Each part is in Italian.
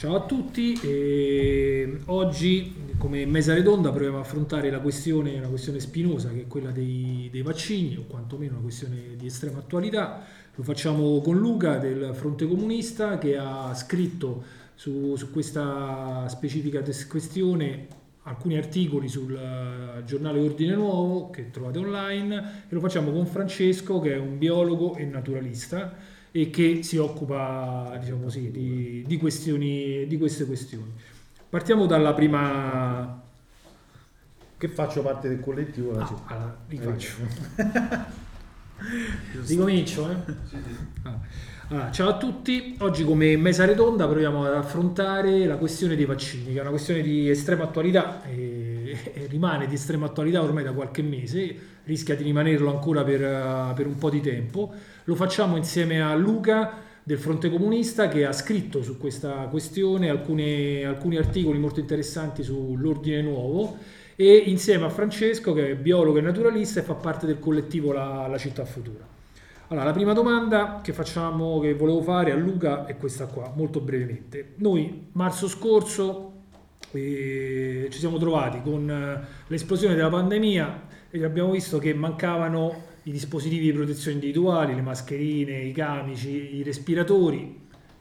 Ciao a tutti, e oggi come mesa redonda proviamo a affrontare la questione, una questione spinosa che è quella dei, dei, vaccini o quantomeno una questione di estrema attualità. Lo facciamo con Luca del Fronte Comunista che ha scritto su, su questa specifica questione alcuni articoli sul giornale Ordine Nuovo che trovate online e lo facciamo con Francesco che è un biologo e naturalista e che si occupa diciamo così, di, di, questioni, di queste questioni. Partiamo dalla prima... Che faccio parte del collettivo? Ah, allora, rifaccio. Ricomincio, eh? Sì, sì. Ah. Allora, ciao a tutti, oggi come mesa redonda proviamo ad affrontare la questione dei vaccini, che è una questione di estrema attualità e, e rimane di estrema attualità ormai da qualche mese, rischia di rimanerlo ancora per, per un po' di tempo. Lo facciamo insieme a Luca del Fronte Comunista che ha scritto su questa questione alcune, alcuni articoli molto interessanti sull'ordine nuovo e insieme a Francesco che è biologo e naturalista e fa parte del collettivo La, la Città Futura. Allora, la prima domanda che facciamo, che volevo fare a Luca è questa qua, molto brevemente. Noi marzo scorso eh, ci siamo trovati con eh, l'esplosione della pandemia abbiamo visto che mancavano i dispositivi di protezione individuali, le mascherine, i camici, i respiratori,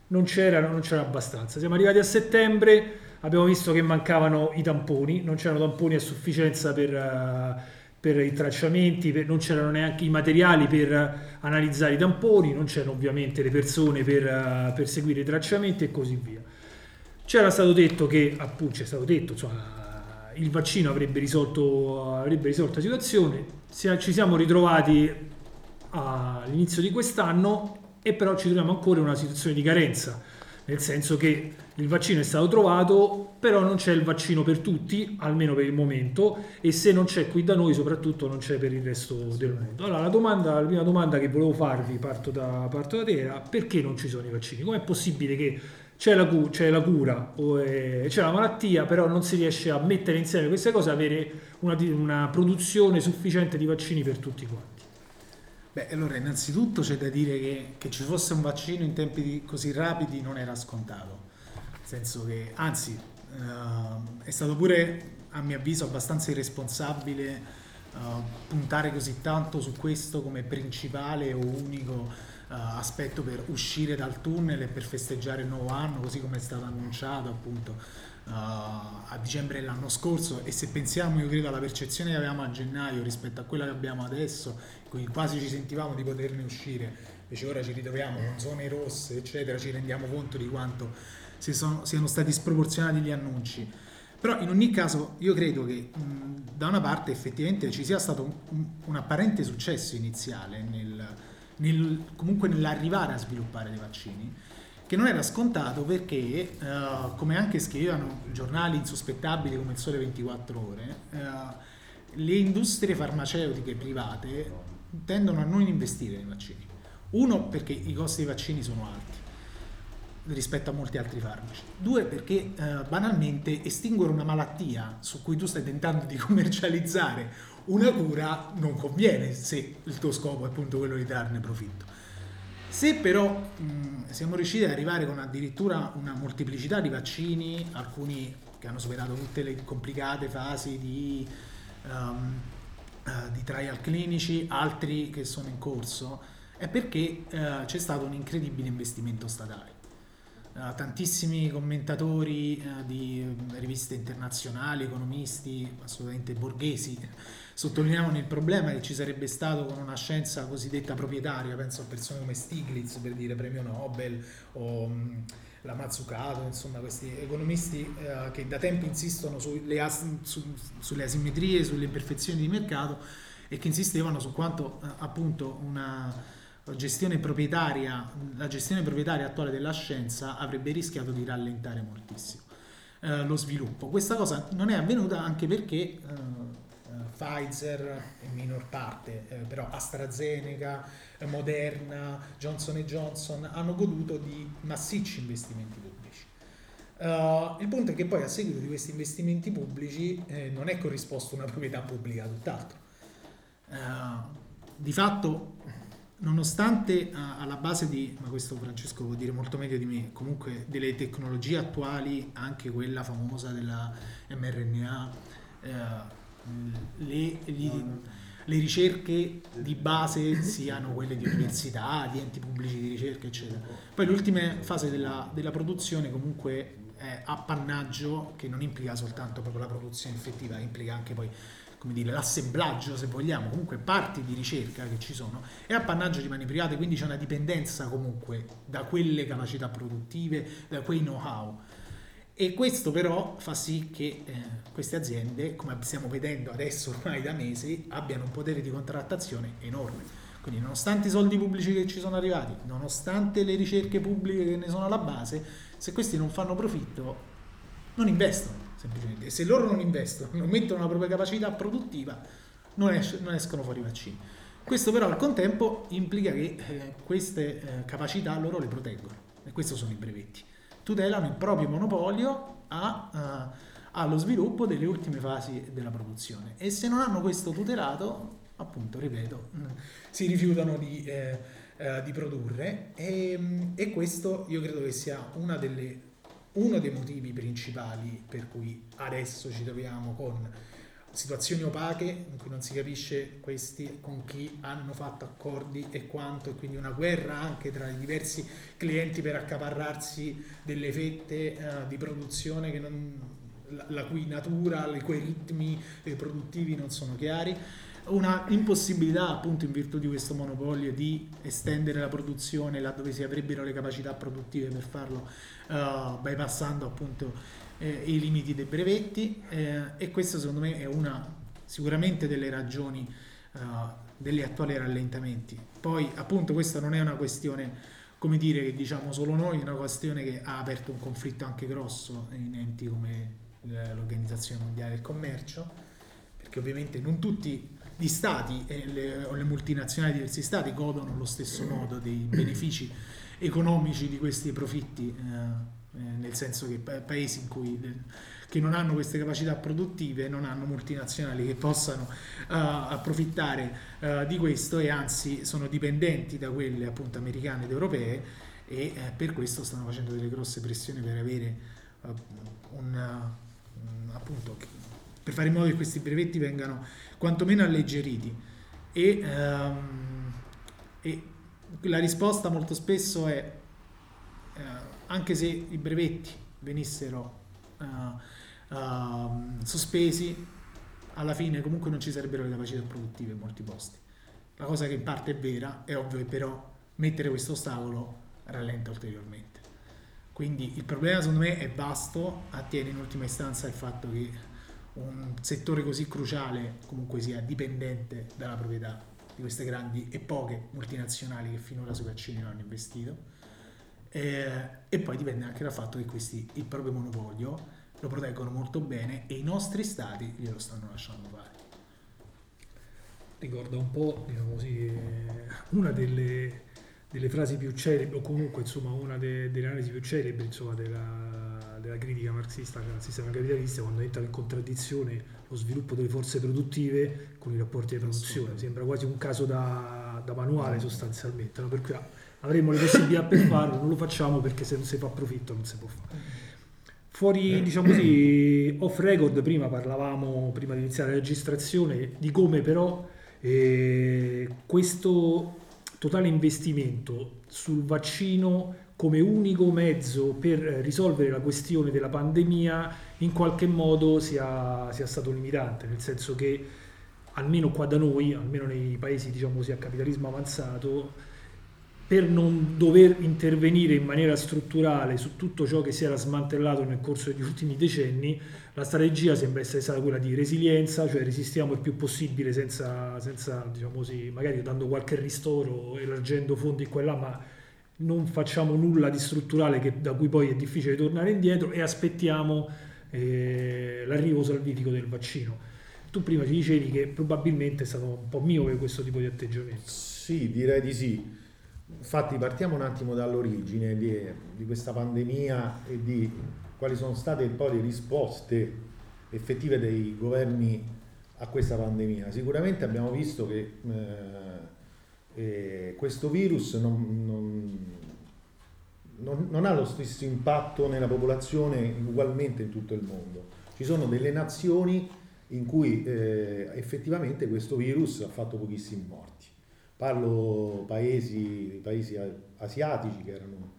non c'erano, non c'era abbastanza. Siamo arrivati a settembre, abbiamo visto che mancavano i tamponi, non c'erano tamponi a sufficienza per, uh, per i tracciamenti, per, non c'erano neanche i materiali per analizzare i tamponi, non c'erano ovviamente le persone per, uh, per seguire i tracciamenti e così via. C'era stato detto che, appunto, c'è stato detto, insomma, il vaccino avrebbe risolto, avrebbe risolto la situazione. Ci siamo ritrovati all'inizio di quest'anno e però ci troviamo ancora in una situazione di carenza, nel senso che il vaccino è stato trovato, però non c'è il vaccino per tutti, almeno per il momento, e se non c'è qui da noi soprattutto non c'è per il resto del mondo. Allora la, domanda, la prima domanda che volevo farvi, parto da, parto da te, era perché non ci sono i vaccini? Com'è possibile che c'è la, cu- c'è la cura, è, c'è la malattia, però non si riesce a mettere insieme queste cose, avere una, una produzione sufficiente di vaccini per tutti quanti. Beh, allora innanzitutto c'è da dire che, che ci fosse un vaccino in tempi di, così rapidi non era scontato, nel senso che, anzi, uh, è stato pure, a mio avviso, abbastanza irresponsabile uh, puntare così tanto su questo come principale o unico aspetto per uscire dal tunnel e per festeggiare il nuovo anno, così come è stato annunciato appunto uh, a dicembre dell'anno scorso. E se pensiamo, io credo, alla percezione che avevamo a gennaio rispetto a quella che abbiamo adesso, quindi quasi ci sentivamo di poterne uscire, invece ora ci ritroviamo con zone rosse, eccetera, ci rendiamo conto di quanto si sono, siano stati sproporzionati gli annunci. Però in ogni caso io credo che mh, da una parte effettivamente ci sia stato un, un apparente successo iniziale nel, nel, comunque nell'arrivare a sviluppare dei vaccini, che non era scontato perché, uh, come anche scrivevano giornali insospettabili come il Sole 24 Ore, uh, le industrie farmaceutiche private tendono a non investire nei vaccini. Uno, perché i costi dei vaccini sono alti rispetto a molti altri farmaci. Due, perché eh, banalmente estinguere una malattia su cui tu stai tentando di commercializzare una cura non conviene se il tuo scopo è appunto quello di trarne profitto. Se però mh, siamo riusciti ad arrivare con addirittura una molteplicità di vaccini, alcuni che hanno superato tutte le complicate fasi di, um, uh, di trial clinici, altri che sono in corso, è perché uh, c'è stato un incredibile investimento statale. Uh, tantissimi commentatori di riviste internazionali, economisti assolutamente borghesi, sottolineavano il problema che ci sarebbe stato con una scienza cosiddetta proprietaria, penso a persone come Stiglitz per dire premio Nobel o la Mazzucato, insomma questi economisti uh, che da tempo insistono sulle, as- su, sulle asimmetrie, sulle imperfezioni di mercato e che insistevano su quanto appunto una gestione proprietaria, la gestione proprietaria attuale della scienza avrebbe rischiato di rallentare moltissimo eh, lo sviluppo. Questa cosa non è avvenuta anche perché eh, eh Pfizer in minor parte, eh, però AstraZeneca, Moderna, Johnson Johnson hanno goduto di massicci investimenti pubblici. Uh, il punto è che poi a seguito di questi investimenti pubblici eh, non è corrisposto una proprietà pubblica, tutt'altro. Uh, di fatto nonostante alla base di, ma questo Francesco può dire molto meglio di me, comunque delle tecnologie attuali, anche quella famosa della mRNA, le, gli, le, ricerche di base siano quelle di università, di enti pubblici di ricerca, eccetera. Poi l'ultima fase della, della produzione comunque è appannaggio che non implica soltanto proprio la produzione effettiva, implica anche poi come dire, l'assemblaggio, se vogliamo, comunque parti di ricerca che ci sono, è appannaggio di mani private, quindi c'è una dipendenza comunque da quelle capacità produttive, da quei know-how. E questo però fa sì che eh, queste aziende, come stiamo vedendo adesso ormai da mesi, abbiano un potere di contrattazione enorme. Quindi nonostante i soldi pubblici che ci sono arrivati, nonostante le ricerche pubbliche che ne sono alla base, se questi non fanno profitto, non investono semplicemente. E se loro non investono, non mettono la propria capacità produttiva, non, es- non escono fuori i vaccini. Questo però al contempo implica che eh, queste eh, capacità loro le proteggono e questi sono i brevetti. Tutelano il proprio monopolio a, uh, allo sviluppo delle ultime fasi della produzione. E se non hanno questo tutelato, appunto, ripeto, mm, si rifiutano di, eh, eh, di produrre. E, e questo io credo che sia delle uno dei motivi principali per cui adesso ci troviamo con situazioni opache in cui non si capisce questi con chi hanno fatto accordi e quanto e quindi una guerra anche tra i diversi clienti per accaparrarsi delle fette uh, di produzione non, la, la, cui natura, i cui ritmi eh, produttivi non sono chiari. Una impossibilità appunto in virtù di questo monopolio di estendere la produzione laddove si avrebbero le capacità produttive per farlo uh, bypassando appunto eh, i limiti dei brevetti eh, e questo secondo me è una sicuramente delle ragioni uh, degli attuali rallentamenti. Poi appunto questa non è una questione come dire che diciamo solo noi, è una questione che ha aperto un conflitto anche grosso in enti come eh, l'Organizzazione Mondiale del Commercio, perché ovviamente non tutti gli stati e le, o le multinazionali di diversi stati godono allo stesso modo dei benefici economici di questi profitti, eh, nel senso che pa- paesi cui, che non hanno queste capacità produttive non hanno multinazionali che possano uh, approfittare uh, di questo e anzi sono dipendenti da quelle appunto americane ed europee e eh, per questo stanno facendo delle grosse pressioni per avere uh, un, un appunto per fare in modo che questi brevetti vengano quantomeno alleggeriti. E, um, e la risposta molto spesso è, uh, anche se i brevetti venissero uh, uh, sospesi, alla fine comunque non ci sarebbero le capacità produttive in molti posti. La cosa che in parte è vera, è ovvio però mettere questo ostacolo rallenta ulteriormente. Quindi il problema secondo me è vasto, attiene in ultima istanza al fatto che un settore così cruciale comunque sia dipendente dalla proprietà di queste grandi e poche multinazionali che finora sui vaccini non hanno investito. Eh, e poi dipende anche dal fatto che questi il proprio monopolio lo proteggono molto bene e i nostri stati glielo stanno lasciando fare. Ricorda un po', diciamo così, una delle, delle frasi più celebri, o comunque insomma una de, delle analisi più celebri insomma, della della critica marxista al sistema capitalista quando entra in contraddizione lo sviluppo delle forze produttive con i rapporti di produzione. Sembra quasi un caso da, da manuale sostanzialmente, no? per cui avremo le possibilità per farlo, non lo facciamo perché se non si fa profitto non si può fare. Fuori, diciamo così, off record, prima parlavamo, prima di iniziare la registrazione, di come però eh, questo totale investimento sul vaccino come unico mezzo per risolvere la questione della pandemia in qualche modo sia, sia stato limitante, nel senso che almeno qua da noi, almeno nei paesi diciamo così a capitalismo avanzato, per non dover intervenire in maniera strutturale su tutto ciò che si era smantellato nel corso degli ultimi decenni, la strategia sembra essere stata quella di resilienza, cioè resistiamo il più possibile senza, senza diciamo così, magari dando qualche ristoro, elargendo fondi qua e là, ma non facciamo nulla di strutturale che, da cui poi è difficile tornare indietro e aspettiamo eh, l'arrivo salvifico del vaccino. Tu prima ci dicevi che probabilmente è stato un po' miope questo tipo di atteggiamento. Sì, direi di sì. Infatti partiamo un attimo dall'origine di, di questa pandemia e di quali sono state poi le risposte effettive dei governi a questa pandemia. Sicuramente abbiamo visto che eh, eh, questo virus non, non, non, non, ha lo stesso impatto nella popolazione ugualmente in tutto il mondo. Ci sono delle nazioni in cui eh, effettivamente questo virus ha fatto pochissimi morti. Parlo paesi, paesi asiatici che erano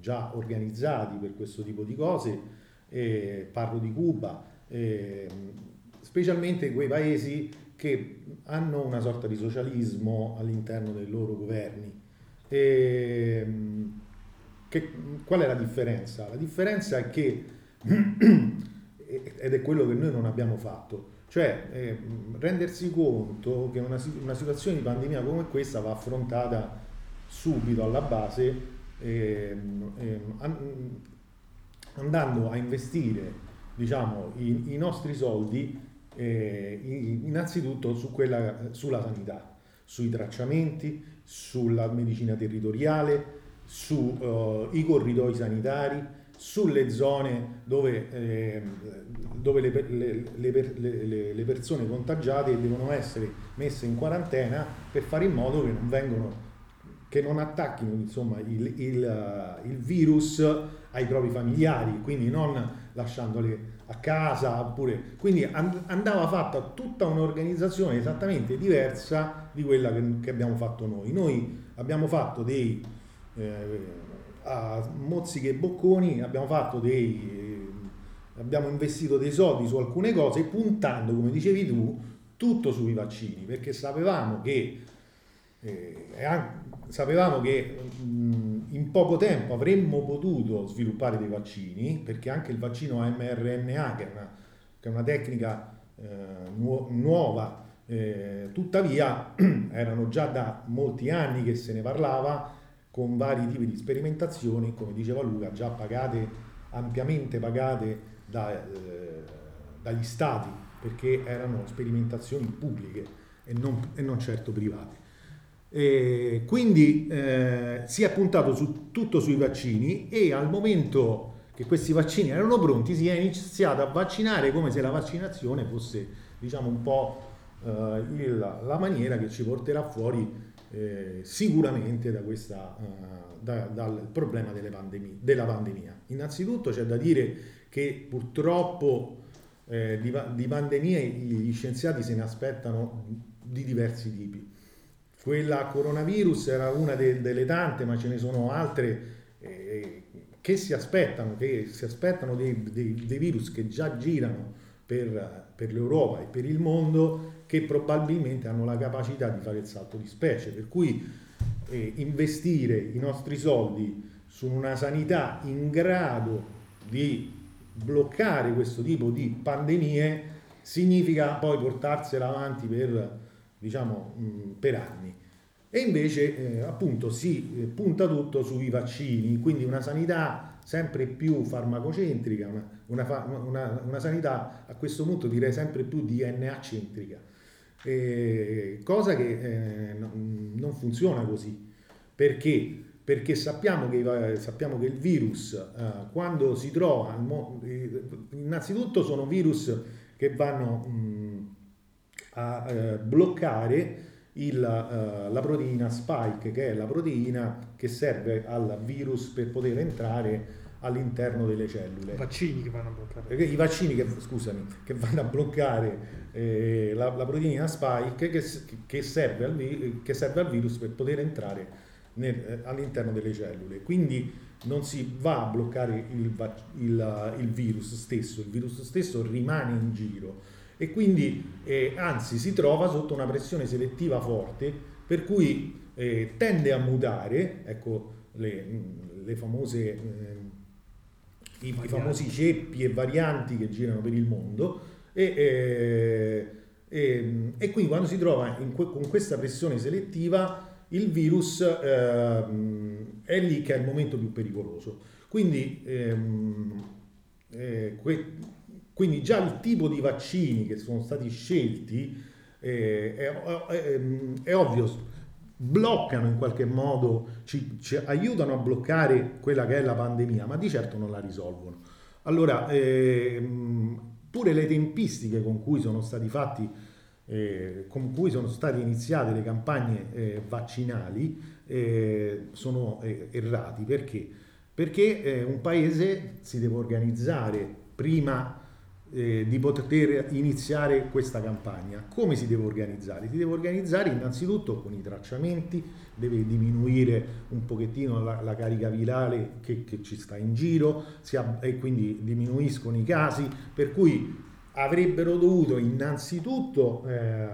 già organizzati per questo tipo di cose, eh, parlo di Cuba, eh, specialmente quei paesi che hanno una sorta di socialismo all'interno dei loro governi. E, che, qual è la differenza? La differenza è che, ed è quello che noi non abbiamo fatto, cioè eh, rendersi conto che una, una, situazione di pandemia come questa va affrontata subito alla base eh, eh, andando a investire diciamo, i, i nostri soldi eh, innanzitutto su quella, sulla sanità, sui tracciamenti, sulla medicina territoriale, sui uh, corridoi sanitari, sulle zone dove, eh, dove le, le, le, le, persone contagiate devono essere messe in quarantena per fare in modo che non, vengono, che non attacchino insomma, il, il, il virus ai propri familiari, quindi non lasciandole a casa, oppure... quindi andava fatta tutta un'organizzazione esattamente diversa di quella che, che abbiamo fatto noi. Noi abbiamo fatto dei eh, a mozziche e bocconi, abbiamo fatto dei abbiamo investito dei soldi su alcune cose puntando, come dicevi tu, tutto sui vaccini, perché sapevamo che eh, sapevamo che mh, in poco tempo avremmo potuto sviluppare dei vaccini, perché anche il vaccino mRNA, che è una, che è una tecnica eh, nu- nuova, eh, tuttavia erano già da molti anni che se ne parlava con vari tipi di sperimentazioni, come diceva Luca, già pagate, ampiamente pagate da, eh, dagli stati, perché erano sperimentazioni pubbliche e non, e non certo private. E quindi eh, si è puntato su, tutto sui vaccini e al momento che questi vaccini erano pronti si è iniziato a vaccinare come se la vaccinazione fosse diciamo un po' eh, il, la maniera che ci porterà fuori eh, sicuramente da questa, uh, da, dal problema pandemie, della pandemia. Innanzitutto c'è da dire che purtroppo eh, di, di pandemie gli scienziati se ne aspettano di diversi tipi quella coronavirus era una de- delle tante, ma ce ne sono altre eh, che si aspettano, che si aspettano dei, dei, dei virus che già girano per, per, l'Europa e per il mondo, che probabilmente hanno la capacità di fare il salto di specie. Per cui eh, investire i nostri soldi su una sanità in grado di bloccare questo tipo di pandemie significa poi portarsela avanti per diciamo, mh, per anni. E invece eh, appunto si eh, punta tutto sui vaccini, quindi una sanità sempre più farmacocentrica, una, una, una, una sanità a questo punto direi sempre più DNA centrica, eh, cosa che eh, non funziona così. Perché? Perché sappiamo che, sappiamo che il virus eh, quando si trova, eh, innanzitutto sono virus che vanno... Mh, a eh, bloccare il, uh, la proteina spike, che è la proteina che serve al virus per poter entrare all'interno delle cellule. I vaccini che vanno a bloccare. I vaccini che, scusami, che vanno a bloccare eh, la, la, proteina spike che, che, serve al, che, serve al, virus per poter entrare nel, eh, all'interno delle cellule. Quindi non si va a bloccare il, il, il virus stesso, il virus stesso rimane in giro e quindi eh, anzi si trova sotto una pressione selettiva forte per cui eh, tende a mutare, ecco le, le famose, eh, i, i, famosi ceppi e varianti che girano per il mondo e, eh, e, e quindi quando si trova que, con questa pressione selettiva il virus ehm, è lì che è il momento più pericoloso. Quindi ehm, eh, que, quindi già il tipo di vaccini che sono stati scelti eh, è, è, è, ovvio, bloccano in qualche modo, ci, ci, aiutano a bloccare quella che è la pandemia, ma di certo non la risolvono. Allora, eh, pure le tempistiche con cui sono stati fatti eh, con cui sono state iniziate le campagne eh, vaccinali eh, sono eh, errati. Perché? Perché eh, un paese si deve organizzare prima eh, di poter iniziare questa campagna. Come si deve organizzare? Si deve organizzare innanzitutto con i tracciamenti, deve diminuire un pochettino la, la carica virale che, che, ci sta in giro ab- e quindi diminuiscono i casi, per cui avrebbero dovuto innanzitutto eh,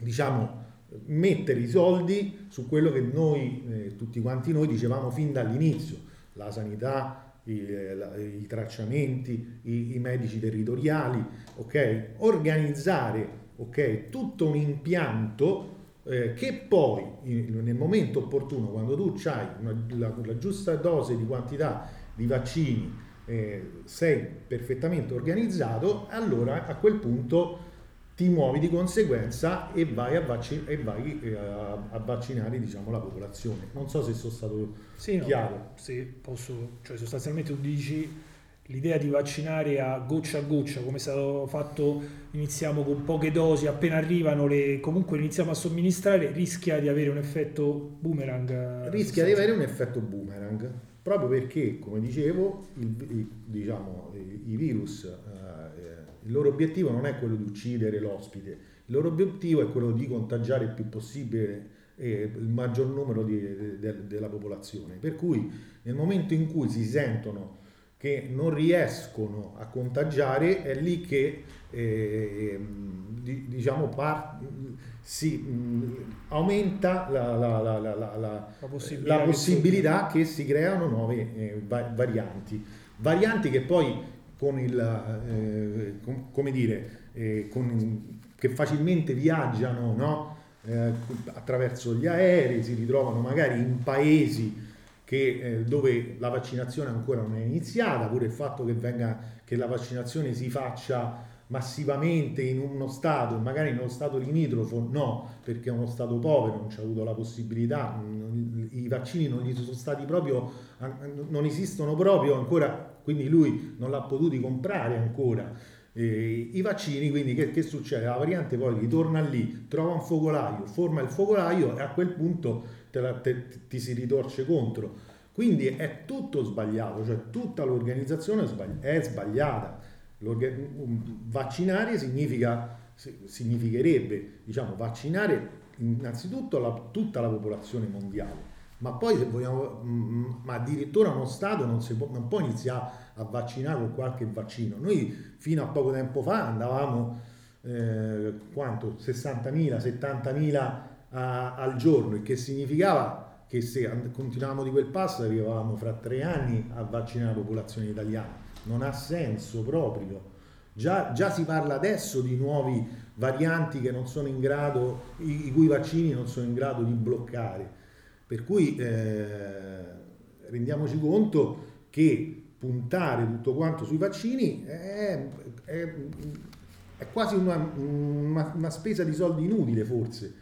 diciamo, mettere i soldi su quello che noi, eh, tutti quanti noi, dicevamo fin dall'inizio, la sanità, i, la, i tracciamenti, i, i, medici territoriali, ok? Organizzare ok, tutto un impianto eh, che poi in, nel momento opportuno, quando tu hai la, la giusta dose di quantità di vaccini, eh, sei perfettamente organizzato, allora a quel punto ti muovi di conseguenza e vai a, vaccin- e vai, eh, a, vaccinare diciamo, la popolazione. Non so se sono stato sì, chiaro. No, sì, posso, cioè sostanzialmente tu dici l'idea di vaccinare a goccia a goccia, come è stato fatto, iniziamo con poche dosi, appena arrivano le, comunque iniziamo a somministrare, rischia di avere un effetto boomerang. Rischia di avere un effetto boomerang proprio perché, come dicevo, il, diciamo, i virus, eh, il loro obiettivo non è quello di uccidere l'ospite, il loro obiettivo è quello di contagiare il più possibile eh, il maggior numero di, de, de, della popolazione. Per cui nel momento in cui si sentono che non riescono a contagiare, è lì che eh, diciamo, par- si mh, aumenta la, la, la, la possibilità, possibilità che, che, si creano nuove eh, varianti. Varianti che poi con il, eh, com, come dire, eh, con, che facilmente viaggiano no? Eh, attraverso gli aerei, si ritrovano magari in paesi che, eh, dove la vaccinazione ancora non è iniziata, pure il fatto che, venga, che la vaccinazione si faccia massivamente in uno Stato, magari in uno Stato limitrofo, no, perché è uno Stato povero, non c'è avuto la possibilità, i vaccini non gli sono stati proprio, non esistono proprio ancora, quindi lui non l'ha potuti comprare ancora. Eh, I vaccini, quindi che, che, succede? La variante poi ritorna lì, trova un focolaio, forma il focolaio e a quel punto te la, te, ti si ritorce contro. Quindi è tutto sbagliato, cioè tutta l'organizzazione è sbagliata Vaccinare significa, significherebbe diciamo, vaccinare innanzitutto la, tutta la popolazione mondiale, ma poi se vogliamo, ma addirittura uno Stato non, può, non può iniziare a vaccinare con qualche vaccino. Noi fino a poco tempo fa andavamo eh, quanto? 60.000, 70.000 a, al giorno, il che significava che se continuavamo di quel passo arrivavamo fra tre anni a vaccinare la popolazione italiana non ha senso proprio. Già, già, si parla adesso di nuovi varianti che non sono in grado, i, i cui vaccini non sono in grado di bloccare. Per cui eh, rendiamoci conto che puntare tutto quanto sui vaccini è, è, è quasi una, una, una, spesa di soldi inutile forse.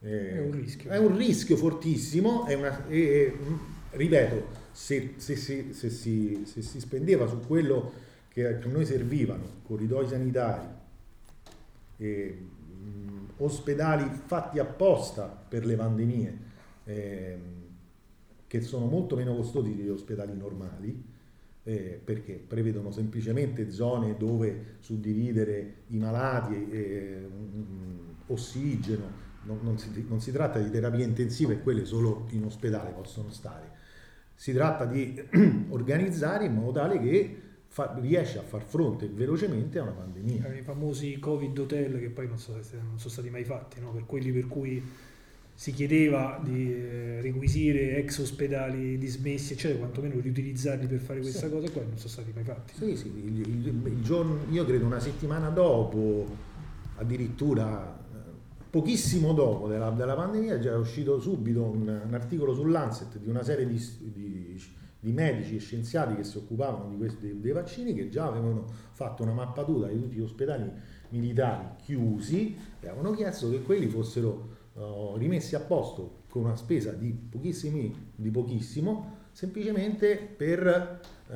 Eh, è un rischio. È un rischio fortissimo, è una, è, ripeto, se, se, se, se si, spendeva su quello che a noi servivano, corridoi sanitari, eh, ospedali fatti apposta per le pandemie, eh, che sono molto meno costosi degli ospedali normali, eh, perché prevedono semplicemente zone dove suddividere i malati, eh, ossigeno, non, non, si, non, si, tratta di terapie intensive, quelle solo in ospedale possono stare. Si tratta di organizzare in modo tale che fa, riesce a far fronte velocemente a una pandemia. I famosi Covid hotel che poi non, so, non sono stati mai fatti, no? per quelli per cui si chiedeva di eh, requisire ex ospedali dismessi, eccetera, quantomeno riutilizzarli per fare questa sì. cosa qua, non sono stati mai fatti. Sì, sì, il, il, il giorno, io credo una settimana dopo, addirittura pochissimo dopo della, della pandemia è uscito subito un, un, articolo sull'Ancet di una serie di, di, di, medici e scienziati che si occupavano di questi, dei vaccini che già avevano fatto una mappatura di tutti gli ospedali militari chiusi e avevano chiesto che quelli fossero uh, rimessi a posto con una spesa di, di pochissimo semplicemente per uh,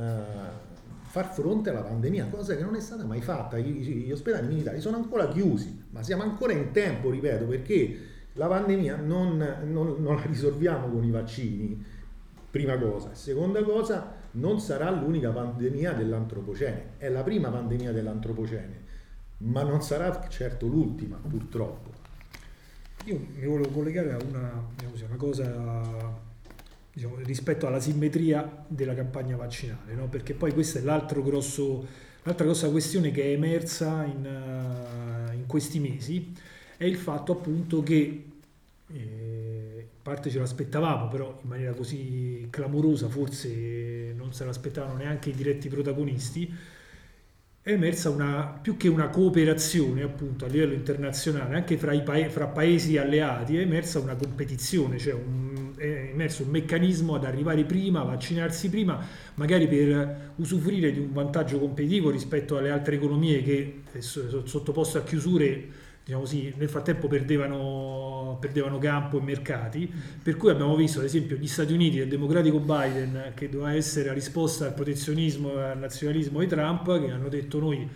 far fronte alla pandemia, cosa che non è stata mai fatta. Gli, gli ospedali militari sono ancora chiusi, ma siamo ancora in tempo, ripeto, perché la pandemia non, non, non la risolviamo con i vaccini, prima cosa. Seconda cosa, non sarà l'unica pandemia dell'antropocene, è la prima pandemia dell'antropocene, ma non sarà certo l'ultima, purtroppo. Io mi volevo collegare a una, una cosa diciamo, rispetto alla simmetria della campagna vaccinale, no? perché poi questa è l'altro grosso, l'altra grossa questione che è emersa in, uh, in questi mesi, è il fatto appunto che eh, in parte ce l'aspettavamo, però in maniera così clamorosa forse non se l'aspettavano neanche i diretti protagonisti, è emersa una, più che una cooperazione appunto a livello internazionale, anche fra, pa- fra paesi alleati, è emersa una competizione, cioè un, emerso un meccanismo ad arrivare prima, a vaccinarsi prima, magari per usufruire di un vantaggio competitivo rispetto alle altre economie che sono sottoposte a chiusure diciamo così, nel frattempo perdevano, perdevano, campo e mercati, per cui abbiamo visto ad esempio gli Stati Uniti del democratico Biden che doveva essere la risposta al protezionismo e al nazionalismo di Trump, che hanno detto noi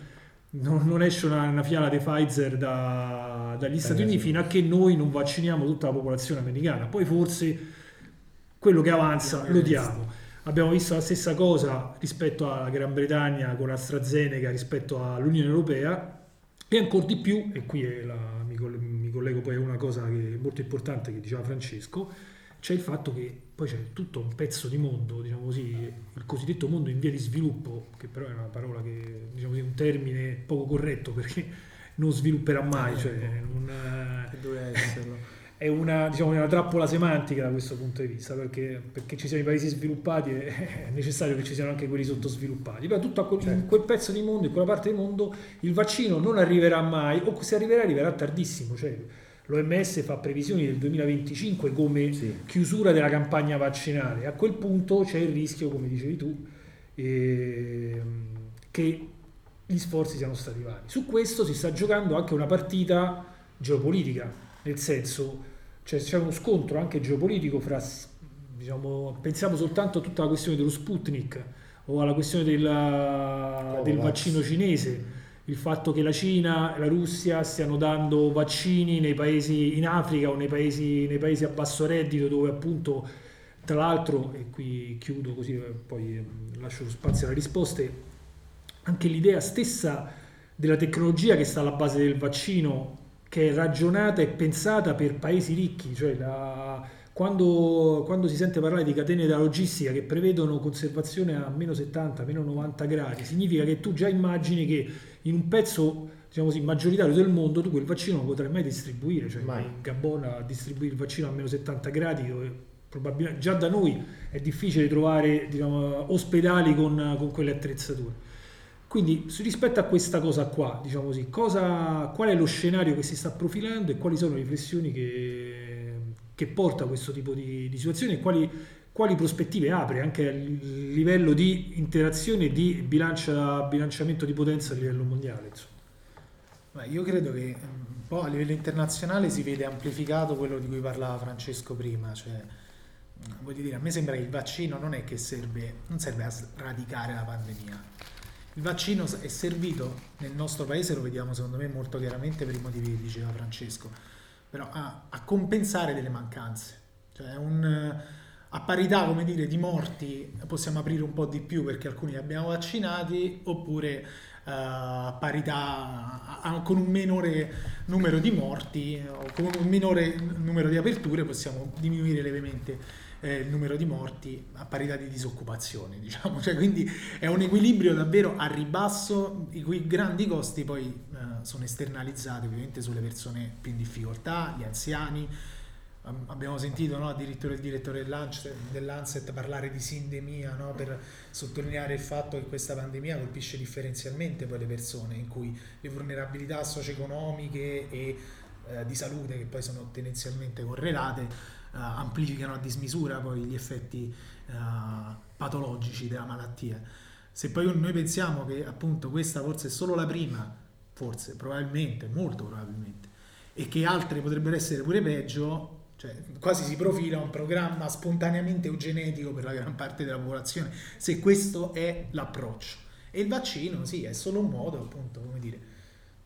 non, non esce una, una, fiala di Pfizer da, dagli Stati Uniti fino a che noi non vacciniamo tutta la popolazione americana, poi forse quello che avanza lo diamo. Abbiamo visto la stessa cosa rispetto alla Gran Bretagna con AstraZeneca rispetto all'Unione Europea e ancora di più, e qui la, mi, mi, collego poi a una cosa che è molto importante che diceva Francesco, c'è il fatto che poi c'è tutto un pezzo di mondo, diciamo così, il cosiddetto mondo in via di sviluppo, che però è una parola che, diciamo così, un termine poco corretto perché non svilupperà mai, cioè non, che doveva esserlo è una, diciamo, una, trappola semantica da questo punto di vista, perché, perché ci siano i paesi sviluppati è, necessario che ci siano anche quelli sottosviluppati. Però tutto quel, certo. in quel pezzo di mondo, in quella parte del mondo, il vaccino non arriverà mai, o se arriverà arriverà tardissimo. Cioè, L'OMS fa previsioni del 2025 come sì. chiusura della campagna vaccinale. A quel punto c'è il rischio, come dicevi tu, eh, che gli sforzi siano stati vari. Su questo si sta giocando anche una partita geopolitica, nel senso cioè c'è uno scontro anche geopolitico fra, diciamo, pensiamo soltanto a tutta la questione dello Sputnik o alla questione della, del vaccino cinese, il fatto che la Cina e la Russia stiano dando vaccini nei paesi in Africa o nei paesi, nei paesi a basso reddito dove appunto tra l'altro, e qui chiudo così poi ehm, lascio spazio alle risposte, anche l'idea stessa della tecnologia che sta alla base del vaccino che è ragionata e pensata per paesi ricchi, cioè la, quando, quando, si sente parlare di catene della logistica che prevedono conservazione a meno 70, meno 90 gradi, significa che tu già immagini che in un pezzo diciamo così, maggioritario del mondo tu quel vaccino non potrai mai distribuire, cioè mai. in Gabon a distribuire il vaccino a meno 70 gradi probabilmente già da noi è difficile trovare diciamo, ospedali con, con quelle attrezzature. Quindi rispetto a questa cosa qua, diciamo così, cosa, qual è lo scenario che si sta profilando e quali sono le riflessioni che, che porta a questo tipo di, di situazioni e quali, quali, prospettive apre anche a livello di interazione e di bilancia, bilanciamento di potenza a livello mondiale? Beh, io credo che un po' a livello internazionale si vede amplificato quello di cui parlava Francesco prima, cioè voglio dire, a me sembra che il vaccino non è che serve, non serve a sradicare la pandemia il vaccino è servito nel nostro paese, lo vediamo secondo me molto chiaramente per i motivi che diceva Francesco, però a, a compensare delle mancanze. Cioè un, a parità come dire, di morti possiamo aprire un po' di più perché alcuni li abbiamo vaccinati, oppure uh, a parità a, con un minore numero di morti o con un minore numero di aperture possiamo diminuire lievemente eh, il numero di morti a parità di disoccupazione, diciamo. Cioè, quindi è un equilibrio davvero a ribasso, i cui grandi costi poi eh, sono esternalizzati ovviamente sulle persone più in difficoltà, gli anziani. Abbiamo sentito no, addirittura il direttore dell'Anset parlare di sindemia no, per sottolineare il fatto che questa pandemia colpisce differenzialmente poi le persone, in cui le vulnerabilità socio-economiche e eh, di salute, che poi sono tendenzialmente correlate, amplificano a dismisura poi gli effetti uh, patologici della malattia. Se poi noi pensiamo che appunto questa forse è solo la prima, forse, probabilmente, molto probabilmente, e che altre potrebbero essere pure peggio, cioè quasi si profila un programma spontaneamente eugenetico per la gran parte della popolazione, se questo è l'approccio. E il vaccino, sì, è solo un modo, appunto, come dire,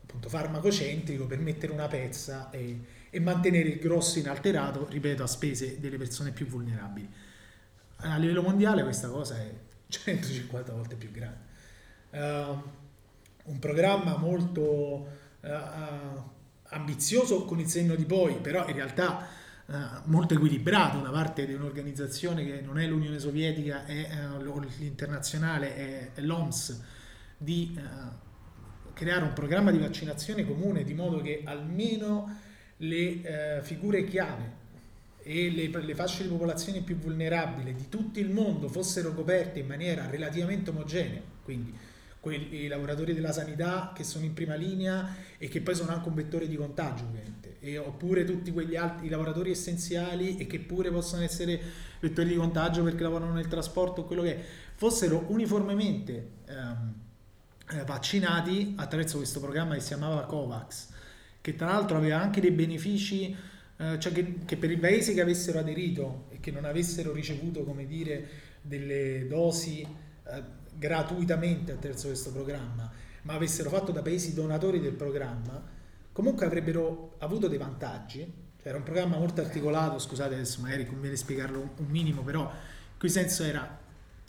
appunto, farmacocentrico per mettere una pezza e, e mantenere il grosso inalterato, ripeto, a spese delle persone più vulnerabili. A livello mondiale questa cosa è 150 volte più grande. Uh, un programma molto uh, ambizioso con il senno di poi, però in realtà uh, molto equilibrato, una parte di un'organizzazione che non è l'Unione Sovietica, è l'internazionale, è, è l'OMS, di creare un programma di vaccinazione comune di modo che almeno le figure chiave e le, le, fasce di popolazione più vulnerabili di tutto il mondo fossero coperte in maniera relativamente omogenea, quindi quelli, i lavoratori della sanità che sono in prima linea e che poi sono anche un vettore di contagio ovviamente, e, oppure tutti quegli altri lavoratori essenziali e che pure possono essere vettori di contagio perché lavorano nel trasporto o quello che è, fossero uniformemente ehm, eh, vaccinati attraverso questo programma che si chiamava COVAX, che tra l'altro aveva anche dei benefici eh, cioè che, che, per i paesi che avessero aderito e che non avessero ricevuto, come dire, delle dosi eh, gratuitamente attraverso questo programma, ma avessero fatto da paesi donatori del programma, comunque avrebbero avuto dei vantaggi. Era un programma molto articolato, scusate adesso magari conviene spiegarlo un minimo, però in cui senso era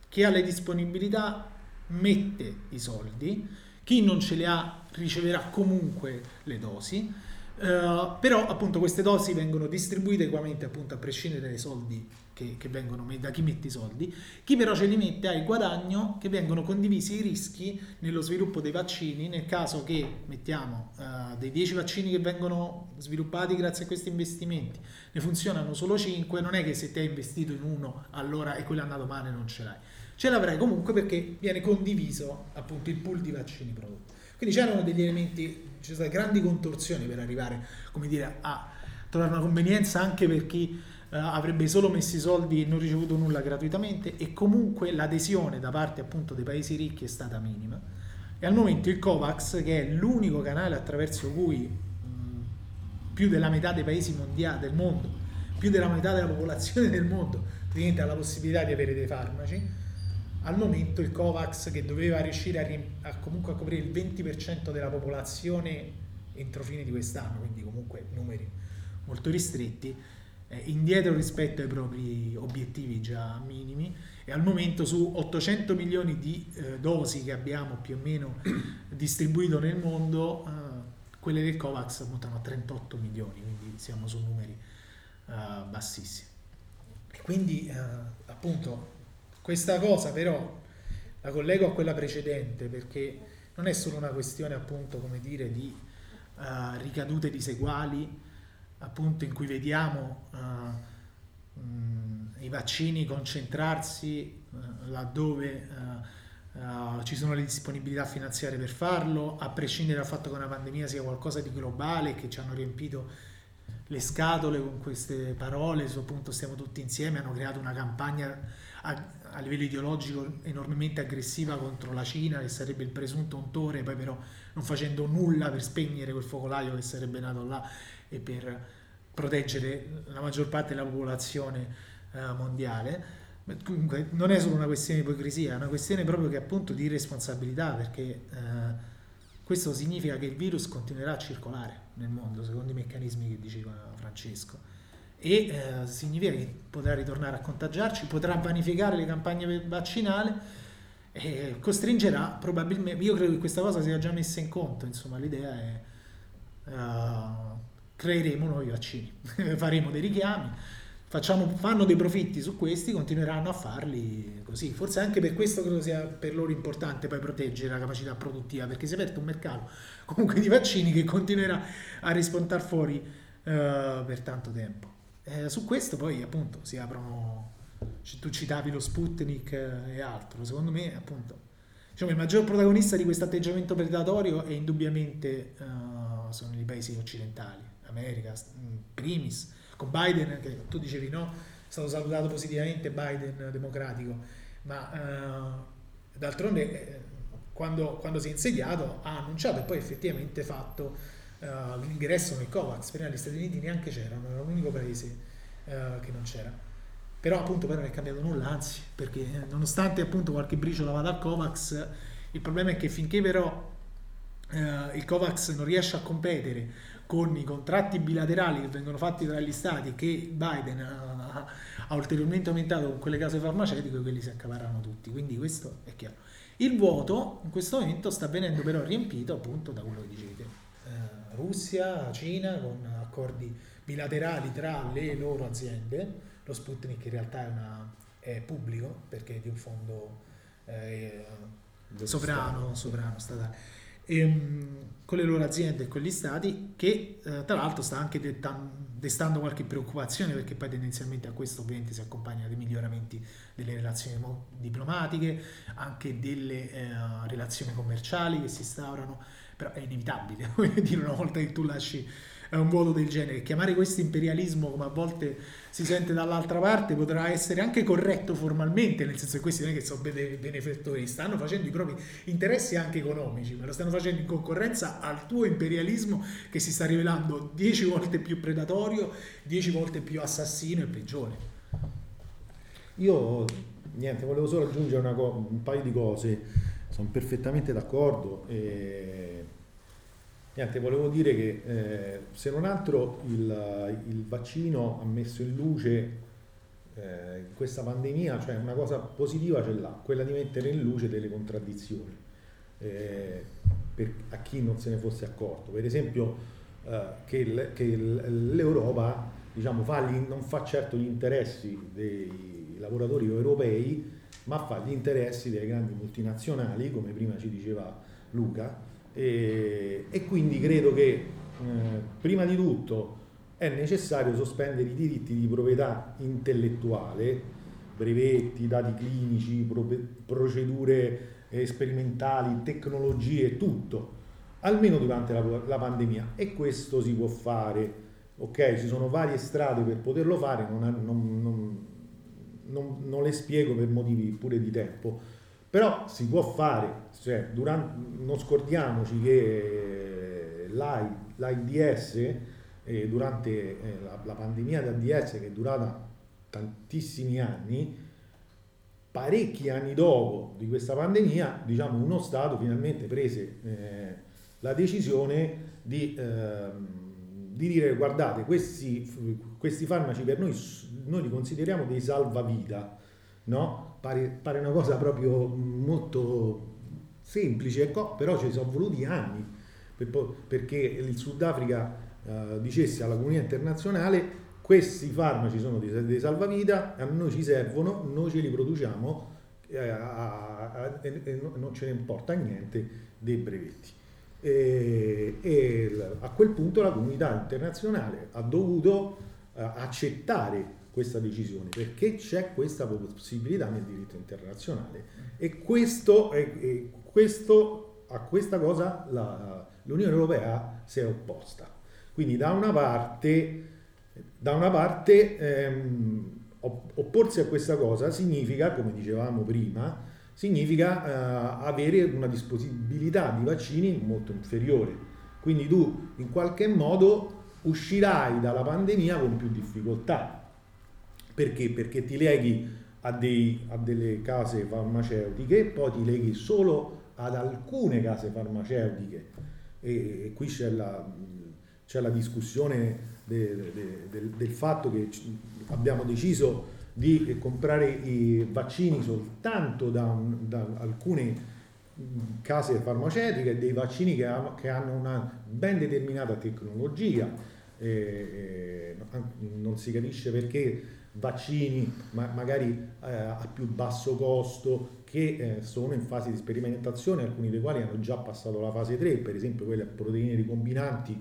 chi ha le disponibilità mette i soldi, chi non ce le ha riceverà comunque le dosi. Uh, però appunto queste dosi vengono distribuite equamente appunto a prescindere dai soldi che, che, vengono da chi mette i soldi. Chi però ce li mette ha il guadagno che vengono condivisi i rischi nello sviluppo dei vaccini. Nel caso che mettiamo uh, dei 10 vaccini che vengono sviluppati grazie a questi investimenti ne funzionano solo 5 non è che se ti hai investito in uno allora e quello è andato male non ce l'hai. Ce l'avrai comunque perché viene condiviso appunto il pool di vaccini prodotti quindi c'erano degli elementi ci sono state grandi contorsioni per arrivare come dire, a trovare una convenienza anche per chi eh, avrebbe solo messo i soldi e non ricevuto nulla gratuitamente e comunque l'adesione da parte appunto dei paesi ricchi è stata minima. E al momento il COVAX che è l'unico canale attraverso cui mh, più della metà dei paesi mondiali del mondo più della metà della popolazione del mondo praticamente ha la possibilità di avere dei farmaci al momento il COVAX che doveva riuscire a, rim- a comunque a coprire il 20% della popolazione entro fine di quest'anno, quindi comunque numeri molto ristretti, è indietro rispetto ai propri obiettivi già minimi e al momento su 800 milioni di eh, dosi che abbiamo più o meno distribuito nel mondo, eh, quelle del COVAX montano a 38 milioni, quindi siamo su numeri eh, bassissimi. E quindi eh, appunto questa cosa però la collego a quella precedente perché non è solo una questione appunto come dire di uh, ricadute diseguali appunto in cui vediamo uh, mh, i vaccini concentrarsi uh, laddove ci sono le disponibilità finanziarie per farlo, a prescindere dal fatto che una pandemia sia qualcosa di globale che ci hanno riempito le scatole con queste parole, su appunto stiamo tutti insieme, hanno creato una campagna a, livello ideologico enormemente aggressiva contro la Cina, che sarebbe il presunto untore, poi però non facendo nulla per spegnere quel focolaio che sarebbe nato là e per proteggere la maggior parte della popolazione eh, mondiale. Comunque non è solo una questione di ipocrisia, è una questione proprio che appunto di irresponsabilità, perché eh, questo significa che il virus continuerà a circolare nel mondo, secondo i meccanismi che diceva Francesco e eh, significa che potrà ritornare a contagiarci, potrà vanificare le campagne vaccinali e costringerà probabilmente, io credo che questa cosa sia già messa in conto, insomma l'idea è uh, creeremo nuovi vaccini, faremo dei richiami, facciamo, fanno dei profitti su questi, continueranno a farli così, forse anche per questo credo sia per loro importante poi proteggere la capacità produttiva, perché si è aperto un mercato comunque di vaccini che continuerà a rispuntare fuori uh, per tanto tempo. Eh, su questo poi appunto si aprono, tu citavi lo Sputnik eh, e altro, secondo me appunto diciamo, il maggior protagonista di questo atteggiamento predatorio è indubbiamente uh, sono i paesi occidentali, America, primis, con Biden che tu dicevi no, è stato salutato positivamente Biden democratico, ma uh, d'altronde quando, quando, si è insediato ha annunciato e poi effettivamente fatto uh, l'ingresso nel COVAX, prima gli Stati Uniti neanche c'erano, era l'unico paese uh, che non c'era. Però appunto poi non è cambiato nulla, anzi, perché nonostante appunto qualche briciola vada al COVAX, Il problema è che finché però eh, il COVAX non riesce a competere con i contratti bilaterali che vengono fatti tra gli stati che Biden ha, ha ulteriormente aumentato con quelle case farmaceutiche, quelli si accaparranno tutti. Quindi questo è chiaro. Il vuoto in questo momento sta venendo però riempito appunto da quello che dicete. Russia, Cina con accordi bilaterali tra le loro aziende, lo Sputnik in realtà è, una, è pubblico perché è di un fondo eh, sovrano, sovrano statale. Ehm, con le loro aziende e con gli stati che eh, tra l'altro sta anche destando qualche preoccupazione perché poi tendenzialmente a questo ovviamente si accompagna dei miglioramenti delle relazioni diplomatiche, anche delle eh, relazioni commerciali che si instaurano, però è inevitabile, voglio dire una volta che tu lasci è un vuoto del genere. Chiamare questo imperialismo, come a volte si sente dall'altra parte, potrà essere anche corretto formalmente, nel senso che questi non è che sono benefattori, stanno facendo i propri interessi anche economici, ma lo stanno facendo in concorrenza al tuo imperialismo che si sta rivelando dieci volte più predatorio, dieci volte più assassino e peggiore. Io, niente, volevo solo aggiungere co- un paio di cose, sono perfettamente d'accordo. E Niente, volevo dire che eh, se non altro il, il, vaccino ha messo in luce eh, questa pandemia, cioè una cosa positiva ce l'ha, quella di mettere in luce delle contraddizioni eh, per, a chi non se ne fosse accorto. Per esempio eh, che, che, l'Europa diciamo, fa non fa certo gli interessi dei lavoratori europei, ma fa gli interessi delle grandi multinazionali, come prima ci diceva Luca, e, e quindi credo che eh, prima di tutto è necessario sospendere i diritti di proprietà intellettuale, brevetti, dati clinici, pro, procedure sperimentali, tecnologie, tutto, almeno durante la, la, pandemia. E questo si può fare. Ok, ci sono varie strade per poterlo fare, non, non, non, non le spiego per motivi pure di tempo però si può fare, cioè, durante, non scordiamoci che l'AIDS eh, durante eh, la, la, pandemia d'AIDS che è durata tantissimi anni, parecchi anni dopo di questa pandemia, diciamo, uno Stato finalmente prese eh, la decisione di, ehm, di, dire guardate, questi, questi farmaci per noi, noi li consideriamo dei salvavita, no? pare, pare una cosa proprio molto semplice, ecco, però ci sono voluti anni per, perché il Sudafrica eh, dicesse alla comunità internazionale questi farmaci sono dei, dei salvavita, a noi ci servono, noi ce li produciamo eh, e, e non ce ne importa niente dei brevetti. E, e, a quel punto la comunità internazionale ha dovuto uh, accettare questa decisione perché c'è questa possibilità nel diritto internazionale e questo, e questo a questa cosa la, l'Unione Europea si è opposta. Quindi da una parte, da una parte ehm, opporsi a questa cosa significa, come dicevamo prima, significa eh, avere una disponibilità di vaccini molto inferiore. Quindi tu in qualche modo uscirai dalla pandemia con più difficoltà perché? Perché ti leghi a, dei, a delle case farmaceutiche, poi ti leghi solo ad alcune case farmaceutiche e, e qui c'è la, c'è la discussione de, de, de, del fatto che abbiamo deciso di comprare i vaccini soltanto da, un, da alcune case farmaceutiche, dei vaccini che, ha, che hanno una ben determinata tecnologia. E, e non si capisce perché vaccini ma magari eh, a più basso costo che eh, sono in fase di sperimentazione, alcuni dei quali hanno già passato la fase 3, per esempio quelle a proteine ricombinanti,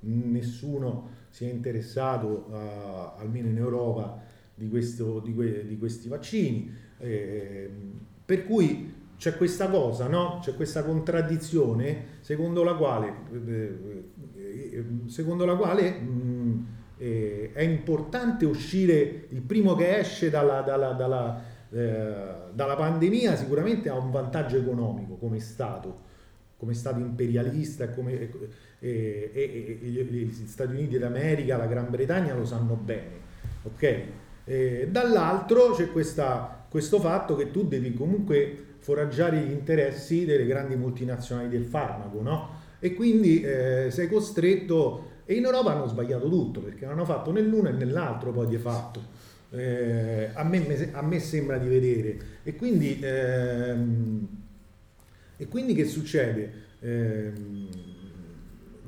nessuno si è interessato, uh, almeno in Europa, di, questo, di, que, di questi vaccini. Eh, per cui c'è questa cosa, no? c'è questa contraddizione secondo la quale, eh, eh, secondo la quale mh, eh, è importante uscire, il primo che esce dalla, dalla, dalla, eh, dalla pandemia sicuramente ha un vantaggio economico come Stato, come Stato imperialista, come, eh, eh, eh gli Stati Uniti d'America, la Gran Bretagna lo sanno bene. Okay? Dall'altro c'è questa, questo fatto che tu devi comunque foraggiare gli interessi delle grandi multinazionali del farmaco, no? E quindi eh, sei costretto, e in Europa hanno sbagliato tutto, perché hanno fatto nell'uno e nell'altro poi di fatto. Eh, a, me, a, me, sembra di vedere. E quindi, ehm, e quindi che succede? Ehm,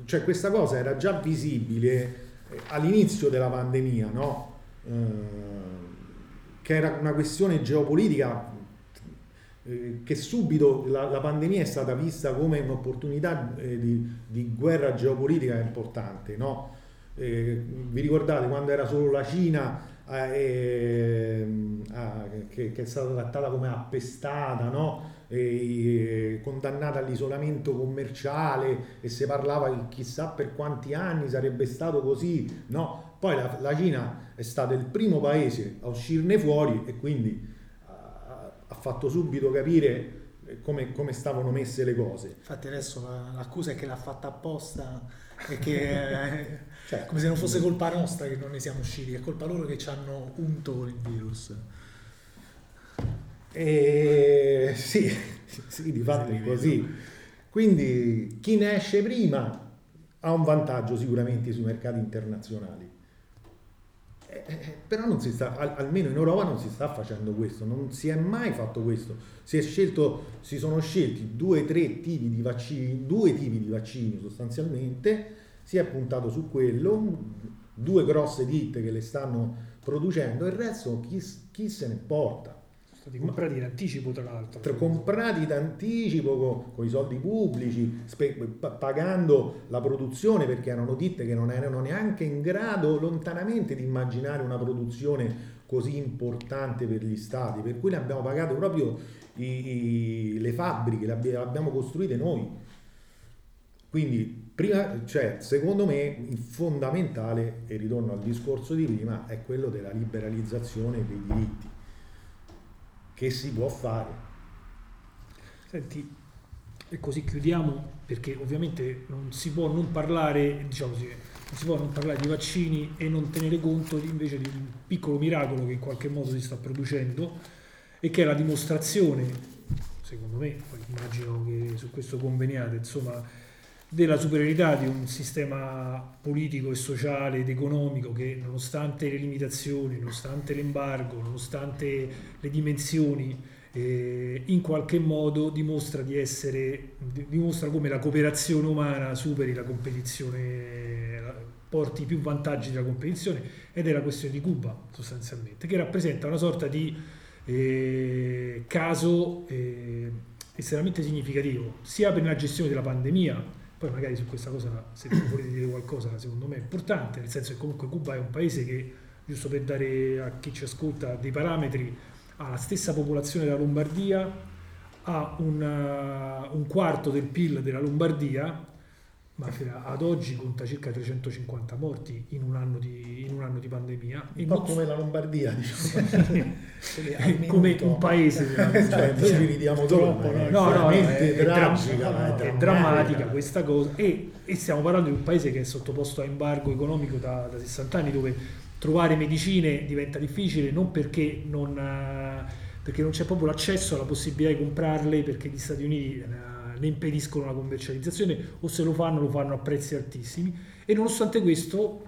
cioè questa cosa era già visibile eh, all'inizio della pandemia, no? Eh, che era una questione geopolitica eh, che subito la, la, pandemia è stata vista come un'opportunità eh, di, di, guerra geopolitica importante. No? Vi ricordate quando era solo la Cina che, che, è stata trattata come appestata, no? condannata all'isolamento commerciale e si parlava chissà per quanti anni sarebbe stato così, no? Poi la, la Cina è stato il primo paese a uscirne fuori e quindi ha, ha fatto subito capire come, come, stavano messe le cose. Infatti adesso l'accusa è che l'ha fatta apposta e che cioè, come se non fosse colpa nostra che non ne siamo usciti, è colpa loro che ci hanno unto il virus. E sì, sì, di fatto è così. Quindi chi ne esce prima ha un vantaggio sicuramente sui mercati internazionali. Eh, eh, però non si sta, almeno in Europa non si sta facendo questo, non si è mai fatto questo. Si, scelto, si sono scelti due tre tipi di vaccini, due tipi di vaccini sostanzialmente, si è puntato su quello, due grosse ditte che le stanno producendo, il resto chi, chi se ne porta stati comprati in anticipo tra l'altro. Tra, comprati in anticipo con, con, i soldi pubblici, spe, pagando la produzione perché erano ditte che non erano neanche in grado lontanamente di immaginare una produzione così importante per gli stati, per cui le abbiamo pagate proprio i, i, le fabbriche, le abbiamo costruite noi. Quindi, prima, cioè, secondo me, il fondamentale, e ritorno al discorso di prima, è quello della liberalizzazione dei diritti che si può fare. Senti, e così chiudiamo perché ovviamente non si può non parlare, diciamo così, non si può non parlare di vaccini e non tenere conto invece di un piccolo miracolo che in qualche modo si sta producendo e che è la dimostrazione, secondo me, poi immagino che su questo conveniate, insomma, della superiorità di un sistema politico e sociale ed economico che nonostante le limitazioni, nonostante l'embargo, nonostante le dimensioni, eh, in qualche modo dimostra di essere, dimostra come la cooperazione umana superi la competizione, porti più vantaggi della competizione ed è la questione di Cuba sostanzialmente, che rappresenta una sorta di eh, caso eh, estremamente significativo sia per la gestione della pandemia poi magari su questa cosa, se volete dire qualcosa, secondo me è importante, nel senso che comunque Cuba è un paese che, giusto per dare a chi ci ascolta dei parametri, ha la stessa popolazione della Lombardia, ha una, un quarto del PIL della Lombardia, ma ad oggi conta circa 350 morti in un anno di, in un anno di pandemia. Un po' come la Lombardia, diciamo. come un paese cioè, noi ci ridiamo troppo, no? No, no, è, è, tragica, no, è, è drammatica questa cosa e, e, stiamo parlando di un paese che è sottoposto a embargo economico da, da 60 anni dove trovare medicine diventa difficile non perché non, perché non c'è proprio l'accesso alla possibilità di comprarle perché gli Stati Uniti ne impediscono la commercializzazione o se lo fanno lo fanno a prezzi altissimi. E nonostante questo,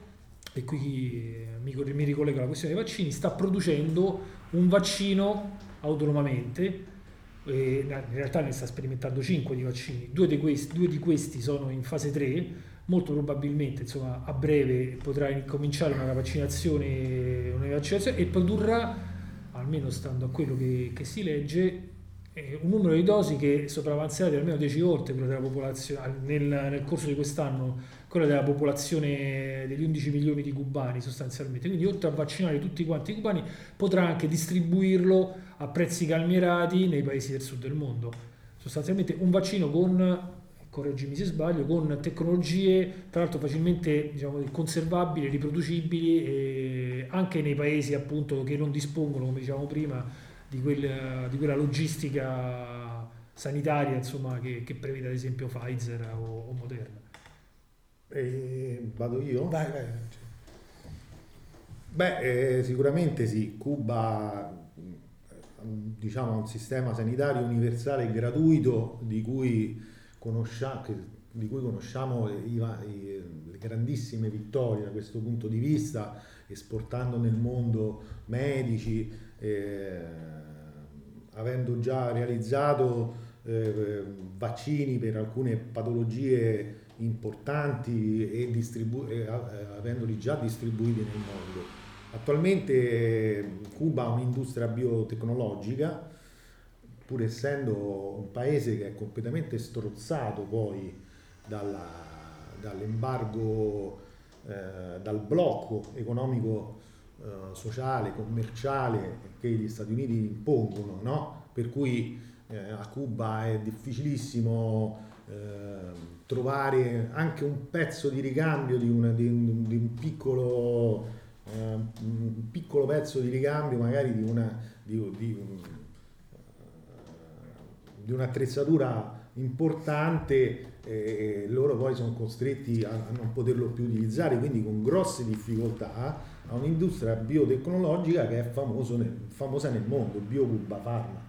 e qui mi, mi ricollega alla questione dei vaccini, sta producendo un vaccino autonomamente, in realtà ne sta sperimentando 5 di vaccini, due di, questi, due di questi sono in fase 3, molto probabilmente insomma, a breve potrà cominciare una vaccinazione, una vaccinazione e produrrà, almeno stando a quello che, che si legge, eh, un numero di dosi che sopravanzerà di almeno 10 volte quello della popolazione nel, nel, corso di quest'anno quella della popolazione degli 11 milioni di cubani sostanzialmente. Quindi oltre a vaccinare tutti quanti i cubani potrà anche distribuirlo a prezzi calmierati nei paesi del sud del mondo. Sostanzialmente un vaccino con correggimi se sbaglio, con tecnologie tra l'altro facilmente diciamo, conservabili, riproducibili anche nei paesi appunto che non dispongono, come dicevamo prima, di, quel, di quella logistica sanitaria insomma, che, che, prevede ad esempio Pfizer o, o Moderna. E vado io? Vai, vai. Beh, eh, sicuramente sì, Cuba diciamo, un sistema sanitario universale e gratuito di cui, conoscia, di cui conosciamo i, i, le grandissime vittorie da questo punto di vista, esportando nel mondo medici, eh, avendo già realizzato eh, vaccini per alcune patologie importanti e distribu- eh, avendoli già distribuiti nel mondo. Attualmente Cuba ha un'industria biotecnologica, pur essendo un paese che è completamente strozzato poi dalla, dall'embargo, eh, dal blocco economico, eh, sociale, commerciale che gli Stati Uniti impongono, no? per cui eh, a Cuba è difficilissimo eh, trovare anche un pezzo di ricambio di, una, di, un, di un, piccolo, eh, un, piccolo, pezzo di ricambio magari di, una, di, di un'attrezzatura importante e loro poi sono costretti a, a, non poterlo più utilizzare, quindi con grosse difficoltà a un'industria biotecnologica che è nel, famosa nel mondo, BioCuba Pharma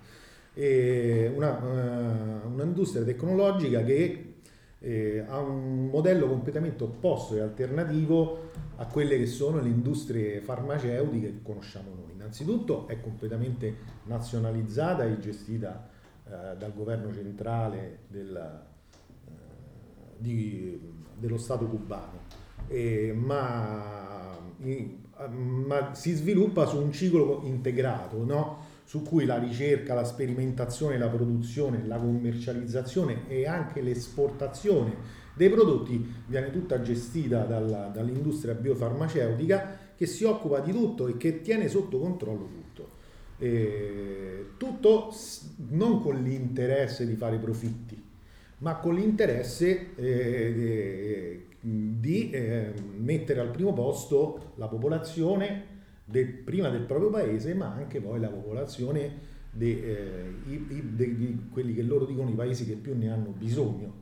una, uh, un'industria tecnologica che eh, ha un modello completamente opposto e alternativo a quelle che sono le industrie farmaceutiche che conosciamo noi. Innanzitutto è completamente nazionalizzata e gestita eh, dal governo centrale del, eh, di, dello Stato cubano, eh, ma, ma, si sviluppa su un ciclo integrato, no? su cui la ricerca, la sperimentazione, la produzione, la commercializzazione e anche l'esportazione dei prodotti viene tutta gestita dalla, dall'industria biofarmaceutica che si occupa di tutto e che tiene sotto controllo tutto. E tutto non con l'interesse di fare profitti, ma con l'interesse eh, di eh, mettere al primo posto la popolazione del, prima del proprio paese, ma anche poi la popolazione eh, di eh, quelli che loro dicono i paesi che più ne hanno bisogno,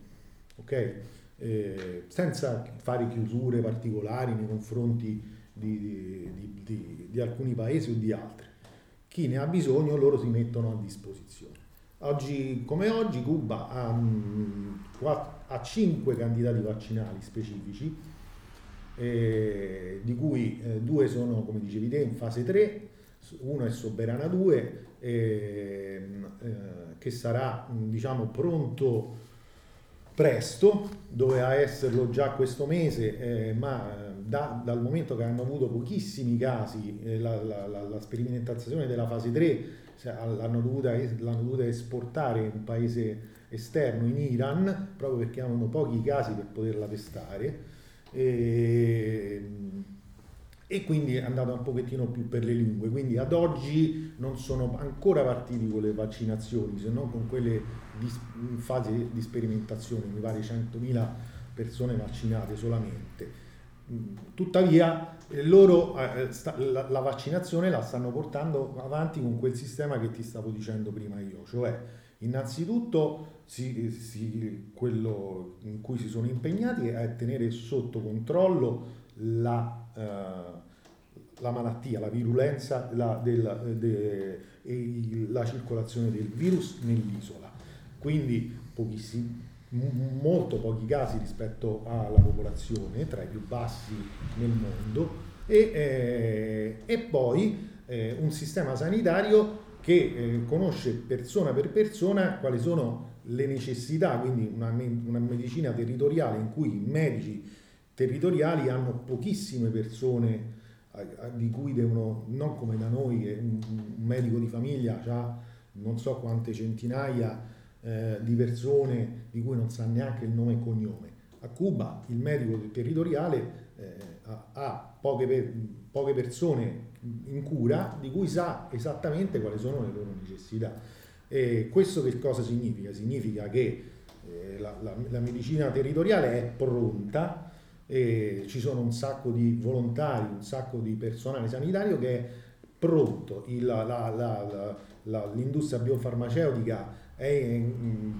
okay? eh, senza fare chiusure particolari nei confronti di, di, di, di alcuni paesi o di altri. Chi ne ha bisogno loro si mettono a disposizione. Oggi come oggi Cuba ha mm, 4, a 5 candidati vaccinali specifici, eh, di cui eh, due sono, come dicevi te, in fase 3, uno è Soberana 2, ehm, eh, che sarà diciamo, pronto presto, doveva esserlo già questo mese, eh, ma eh, da, dal momento che hanno avuto pochissimi casi, eh, la, la, la, la, sperimentazione della fase 3 l'hanno dovuta, l'hanno dovuta esportare in un paese esterno, in Iran, proprio perché avevano pochi casi per poterla testare e, e quindi è andata un pochettino più per le lingue, quindi ad oggi non sono ancora partiti con le vaccinazioni, se non con quelle di, in fase di sperimentazione, mi pare 100.000 persone vaccinate solamente. Tuttavia loro eh, la, vaccinazione la stanno portando avanti con quel sistema che ti stavo dicendo prima io, cioè innanzitutto si, si, quello in cui si sono impegnati è tenere sotto controllo la, eh, la malattia, la virulenza, la, della, de, la circolazione del virus nell'isola. Quindi pochissimi, molto pochi casi rispetto alla popolazione, tra i più bassi nel mondo, e, eh, e poi eh, un sistema sanitario che eh, conosce persona per persona quali sono le necessità, quindi una, una medicina territoriale in cui i medici territoriali hanno pochissime persone di cui devono, non come da noi, che un, un medico di famiglia ha non so quante centinaia eh, di persone di cui non sa neanche il nome e cognome. A Cuba il medico territoriale eh, ha, poche, poche persone in cura di cui sa esattamente quali sono le loro necessità. E questo che cosa significa? Significa che eh, la, la, la, medicina territoriale è pronta, e ci sono un sacco di volontari, un sacco di personale sanitario che è pronto, Il, la, l'industria biofarmaceutica è in,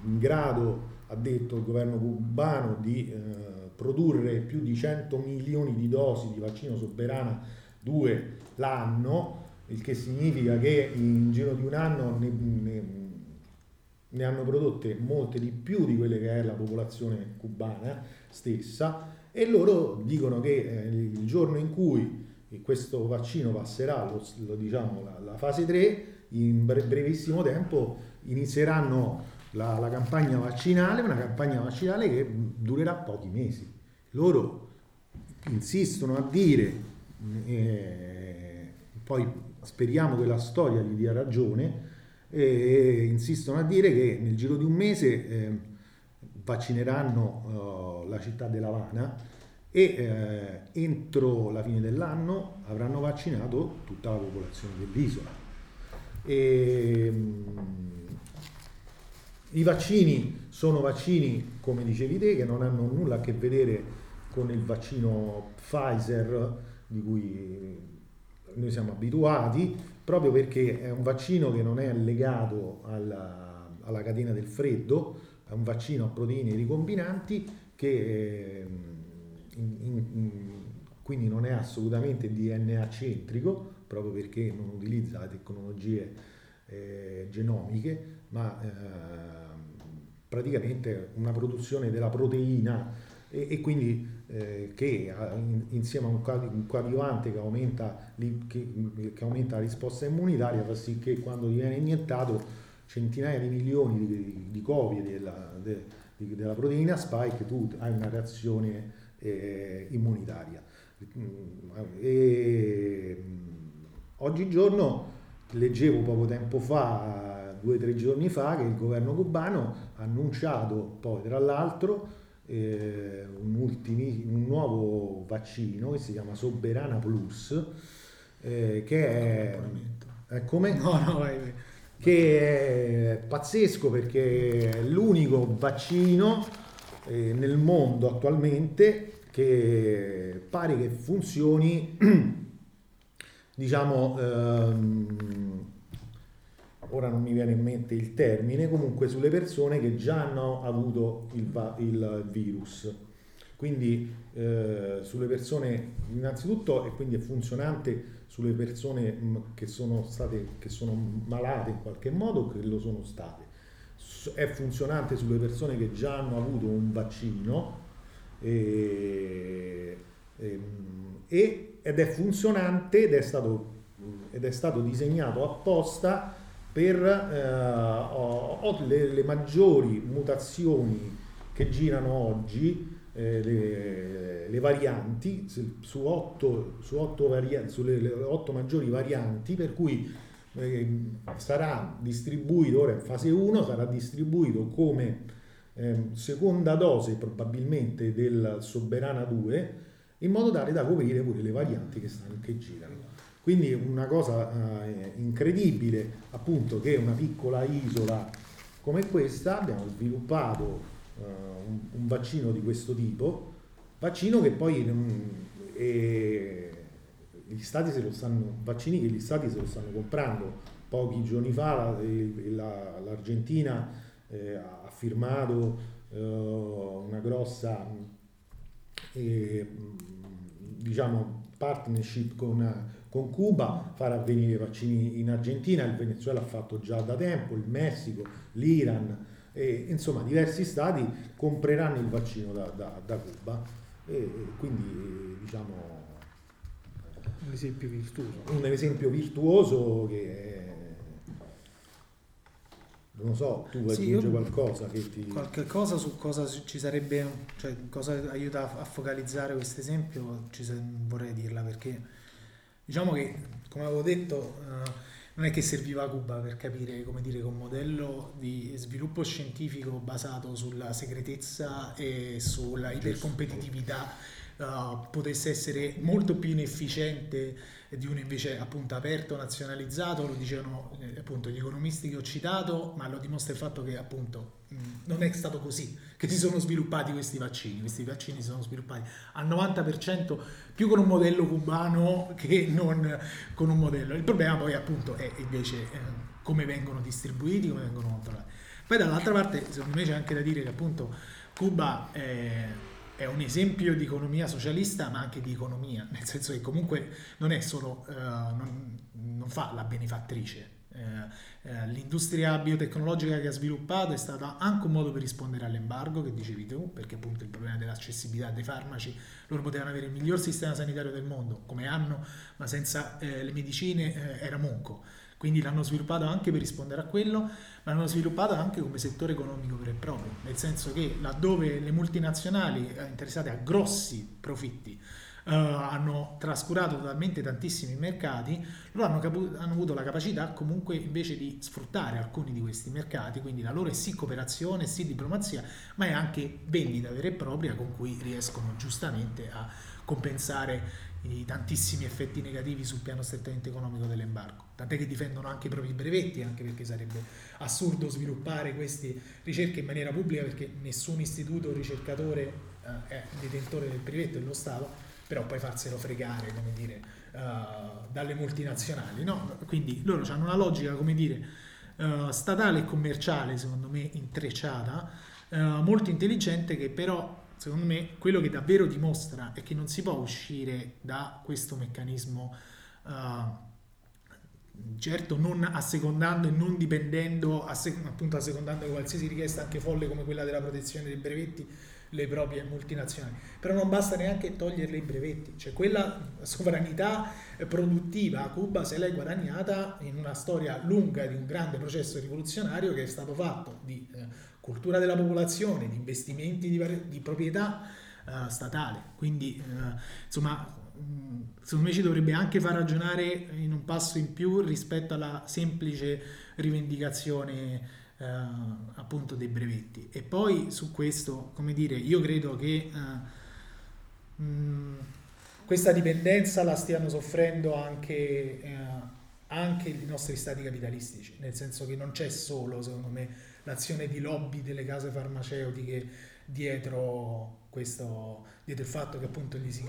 in, grado, ha detto il governo cubano, di eh, produrre più di 100 milioni di dosi di vaccino Soberana 2 l'anno il che significa che in giro di un anno ne, ne, ne hanno prodotte molte di più di quelle che è la popolazione cubana stessa e loro dicono che eh, il giorno in cui questo vaccino passerà lo, lo, diciamo, la, la, fase 3, in brevissimo tempo inizieranno la, la, campagna vaccinale, una campagna vaccinale che durerà pochi mesi. Loro insistono a dire, eh, poi speriamo che la storia gli dia ragione, eh, insistono a dire che nel giro di un mese eh, vaccineranno uh, la città della Havana e eh, entro la fine dell'anno avranno vaccinato tutta la popolazione dell'isola. E, mh, I vaccini sono vaccini, come dicevi te, che non hanno nulla a che vedere con il vaccino Pfizer di cui noi siamo abituati, proprio perché è un vaccino che non è legato alla, alla catena del freddo, è un vaccino a proteine ricombinanti che eh, in, in, quindi non è assolutamente DNA centrico, proprio perché non utilizza le tecnologie eh, genomiche, ma eh, praticamente una produzione della proteina e, e quindi eh, che in, insieme a un, coadiuvante che aumenta, che, che aumenta, la risposta immunitaria fa sì che quando viene iniettato centinaia di milioni di, di copie della, de, di, della proteina spike tu hai una reazione eh, immunitaria. E, oggigiorno leggevo poco tempo fa, due o tre giorni fa, che il governo cubano ha annunciato poi tra l'altro eh, un, ultimi, un, nuovo vaccino che si chiama Soberana Plus, eh, che è... è come? No, no, vai, vai. Che è pazzesco perché è l'unico vaccino eh, nel mondo attualmente che pare che funzioni, diciamo, ehm, ora non mi viene in mente il termine, comunque sulle persone che già hanno avuto il, il virus. Quindi eh, sulle persone, innanzitutto, e quindi è funzionante sulle persone mm, che sono state, che sono malate in qualche modo o che lo sono state è funzionante sulle persone che già hanno avuto un vaccino e, e, ed è funzionante ed è stato, ed è stato disegnato apposta per eh, le, le, maggiori mutazioni che girano oggi, eh, le, le, varianti, su otto, su otto varianti, sulle otto maggiori varianti, per cui eh, sarà distribuito, ora in fase 1, sarà distribuito come eh, seconda dose probabilmente del Soberana 2, in modo tale da coprire pure le varianti che, stanno, che girano. Quindi una cosa eh, incredibile, appunto, che una piccola isola come questa abbiamo sviluppato eh, un, un, vaccino di questo tipo, vaccino che poi eh, gli stati se lo stanno, vaccini che gli stati se lo stanno comprando. Pochi giorni fa la, la, l'Argentina eh, ha firmato eh, una grossa eh, diciamo, partnership con, con Cuba, far avvenire i vaccini in Argentina, il Venezuela ha fatto già da tempo, il Messico, l'Iran, e, insomma diversi stati compreranno il vaccino da, da, da Cuba e quindi diciamo un esempio virtuoso. Un esempio virtuoso che non so, tu vuoi sì, aggiungere qualcosa che ti... Qualche cosa su cosa ci sarebbe, cioè cosa aiuta a focalizzare questo esempio, ci vorrei dirla perché diciamo che, come avevo detto, uh, non è che serviva a Cuba per capire come dire che un modello di sviluppo scientifico basato sulla segretezza e sulla ipercompetitività uh, potesse essere molto più inefficiente di uno invece appunto aperto, nazionalizzato, lo dicevano eh, appunto gli economisti che ho citato, ma lo dimostra il fatto che appunto mh, non è stato così che si sono sviluppati questi vaccini, questi vaccini si sono sviluppati al 90% più con un modello cubano che non con un modello. Il problema poi appunto è invece eh, come vengono distribuiti, come vengono controllati. Poi dall'altra parte secondo me c'è anche da dire che appunto Cuba... Eh, è un esempio di economia socialista ma anche di economia, nel senso che comunque non è solo, uh, non, non, fa la benefattrice. Uh, uh, l'industria biotecnologica che ha sviluppato è stata anche un modo per rispondere all'embargo che dicevi tu, perché appunto il problema dell'accessibilità dei farmaci, loro potevano avere il miglior sistema sanitario del mondo, come hanno, ma senza le medicine era monco. Quindi l'hanno sviluppato anche per rispondere a quello, ma l'hanno sviluppato anche come settore economico vero e proprio, nel senso che laddove le multinazionali eh, interessate a grossi profitti Uh, hanno trascurato totalmente tantissimi mercati, loro hanno, capu- hanno, avuto la capacità comunque invece di sfruttare alcuni di questi mercati, quindi la loro è sì cooperazione, sì diplomazia, ma è anche vendita vera e propria con cui riescono giustamente a compensare i tantissimi effetti negativi sul piano strettamente economico dell'embargo. Tant'è che difendono anche i propri brevetti, anche perché sarebbe assurdo sviluppare queste ricerche in maniera pubblica perché nessun istituto ricercatore uh, è detentore del brevetto dello Stato, però poi farselo fregare, come dire, uh, dalle multinazionali. No? Quindi loro hanno una logica, come dire, uh, statale e commerciale, secondo me, intrecciata, molto intelligente che però secondo me quello che davvero dimostra è che non si può uscire da questo meccanismo uh, certo non assecondando e non dipendendo assec- appunto assecondando qualsiasi richiesta anche folle come quella della protezione dei brevetti le proprie multinazionali però non basta neanche toglierle i brevetti cioè quella sovranità produttiva a Cuba se l'è guadagnata in una storia lunga di un grande processo rivoluzionario che è stato fatto di eh, cultura della popolazione, di investimenti di, di proprietà uh, statale. Quindi, uh, insomma, secondo me ci dovrebbe anche far ragionare in un passo in più rispetto alla semplice rivendicazione uh, appunto dei brevetti. E poi su questo, come dire, io credo che mh, questa dipendenza la stiano soffrendo anche anche i nostri stati capitalistici, nel senso che non c'è solo, secondo me, l'azione di lobby delle case farmaceutiche dietro, questo, dietro il fatto che appunto li si,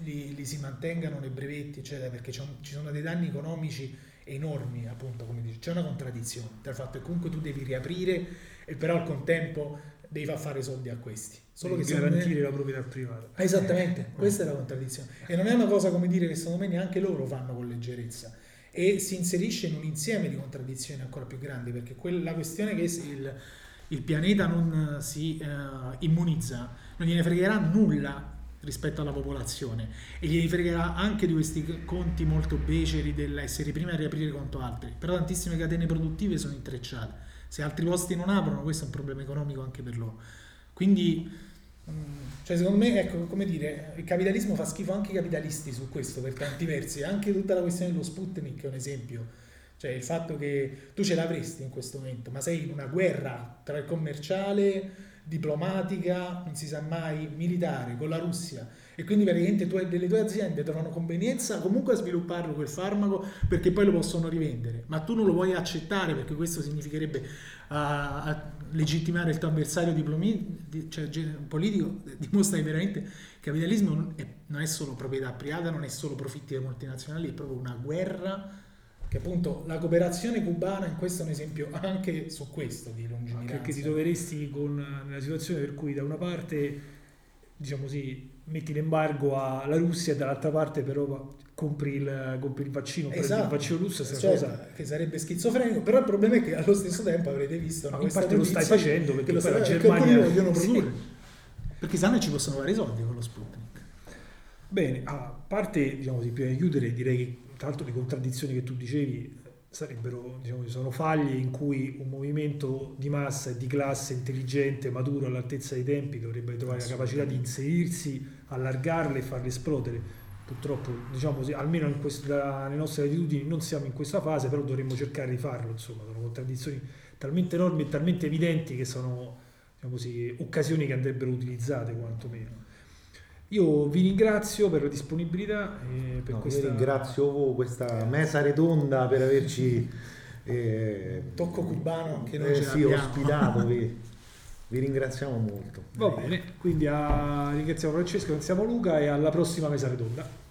li, li si mantengano nei brevetti, eccetera, perché ci sono dei danni economici enormi, appunto, come dice, c'è una contraddizione tra il fatto che comunque tu devi riaprire e però al contempo devi far fare soldi a questi. Solo che garantire me... la proprietà privata. Esattamente, eh. questa è la contraddizione. E non è una cosa, come dire, che secondo me neanche loro fanno con leggerezza e si inserisce in un insieme di contraddizioni ancora più grandi perché quella questione che il, il pianeta non si uh, immunizza non gliene fregherà nulla rispetto alla popolazione e gli fregherà anche di questi conti molto beceri dell'essere prima a riaprire quanto altri però tantissime catene produttive sono intrecciate se altri posti non aprono questo è un problema economico anche per loro quindi cioè, secondo me, ecco, come dire, il capitalismo fa schifo anche ai capitalisti su questo per tanti versi. Anche tutta la questione dello Sputnik è un esempio. Cioè, il fatto che tu ce l'avresti in questo momento, ma sei in una guerra tra il commerciale, diplomatica, non si sa mai, militare con la Russia. E quindi praticamente tu, delle tue aziende trovano convenienza comunque a svilupparlo quel farmaco perché poi lo possono rivendere, ma tu non lo vuoi accettare perché questo significherebbe uh, legittimare il tuo avversario diplomi, cioè, politico, dimostra che veramente il capitalismo non è, non è solo proprietà privata, non è solo profitti delle multinazionali, è proprio una guerra che appunto la cooperazione cubana in questo è un esempio anche su questo di lungimiranza. Perché ti troveresti con una situazione per cui da una parte, diciamo così, metti l'embargo alla Russia e dall'altra parte però compri il, compri il vaccino, esatto. il vaccino russo, cioè, cosa... che sarebbe schizofrenico, però il problema è che allo stesso tempo avrete visto no, infatti lo stai facendo perché lo poi la Germania lo vogliono produrre. Sì. Perché sanno ci possono fare i soldi con lo Sputnik. Bene, a parte diciamo, di prima di chiudere, direi che tra l'altro le contraddizioni che tu dicevi sarebbero, diciamo, sono faglie in cui un movimento di massa e di classe intelligente, maturo, all'altezza dei tempi dovrebbe trovare la capacità di inserirsi, allargarle e farle esplodere. Purtroppo, diciamo così, almeno in questo, dalle nostre latitudini non siamo in questa fase, però dovremmo cercare di farlo, insomma, sono contraddizioni talmente enormi e talmente evidenti che sono diciamo così, occasioni che andrebbero utilizzate quantomeno. Io vi ringrazio per la disponibilità. E per no, questa... ringrazio voi, questa mesa redonda per averci eh, tocco cubano che noi eh, sì, ospitato. vi, vi, ringraziamo molto. Va bene, quindi a... ringraziamo Francesco, ringraziamo Luca e alla prossima mesa redonda.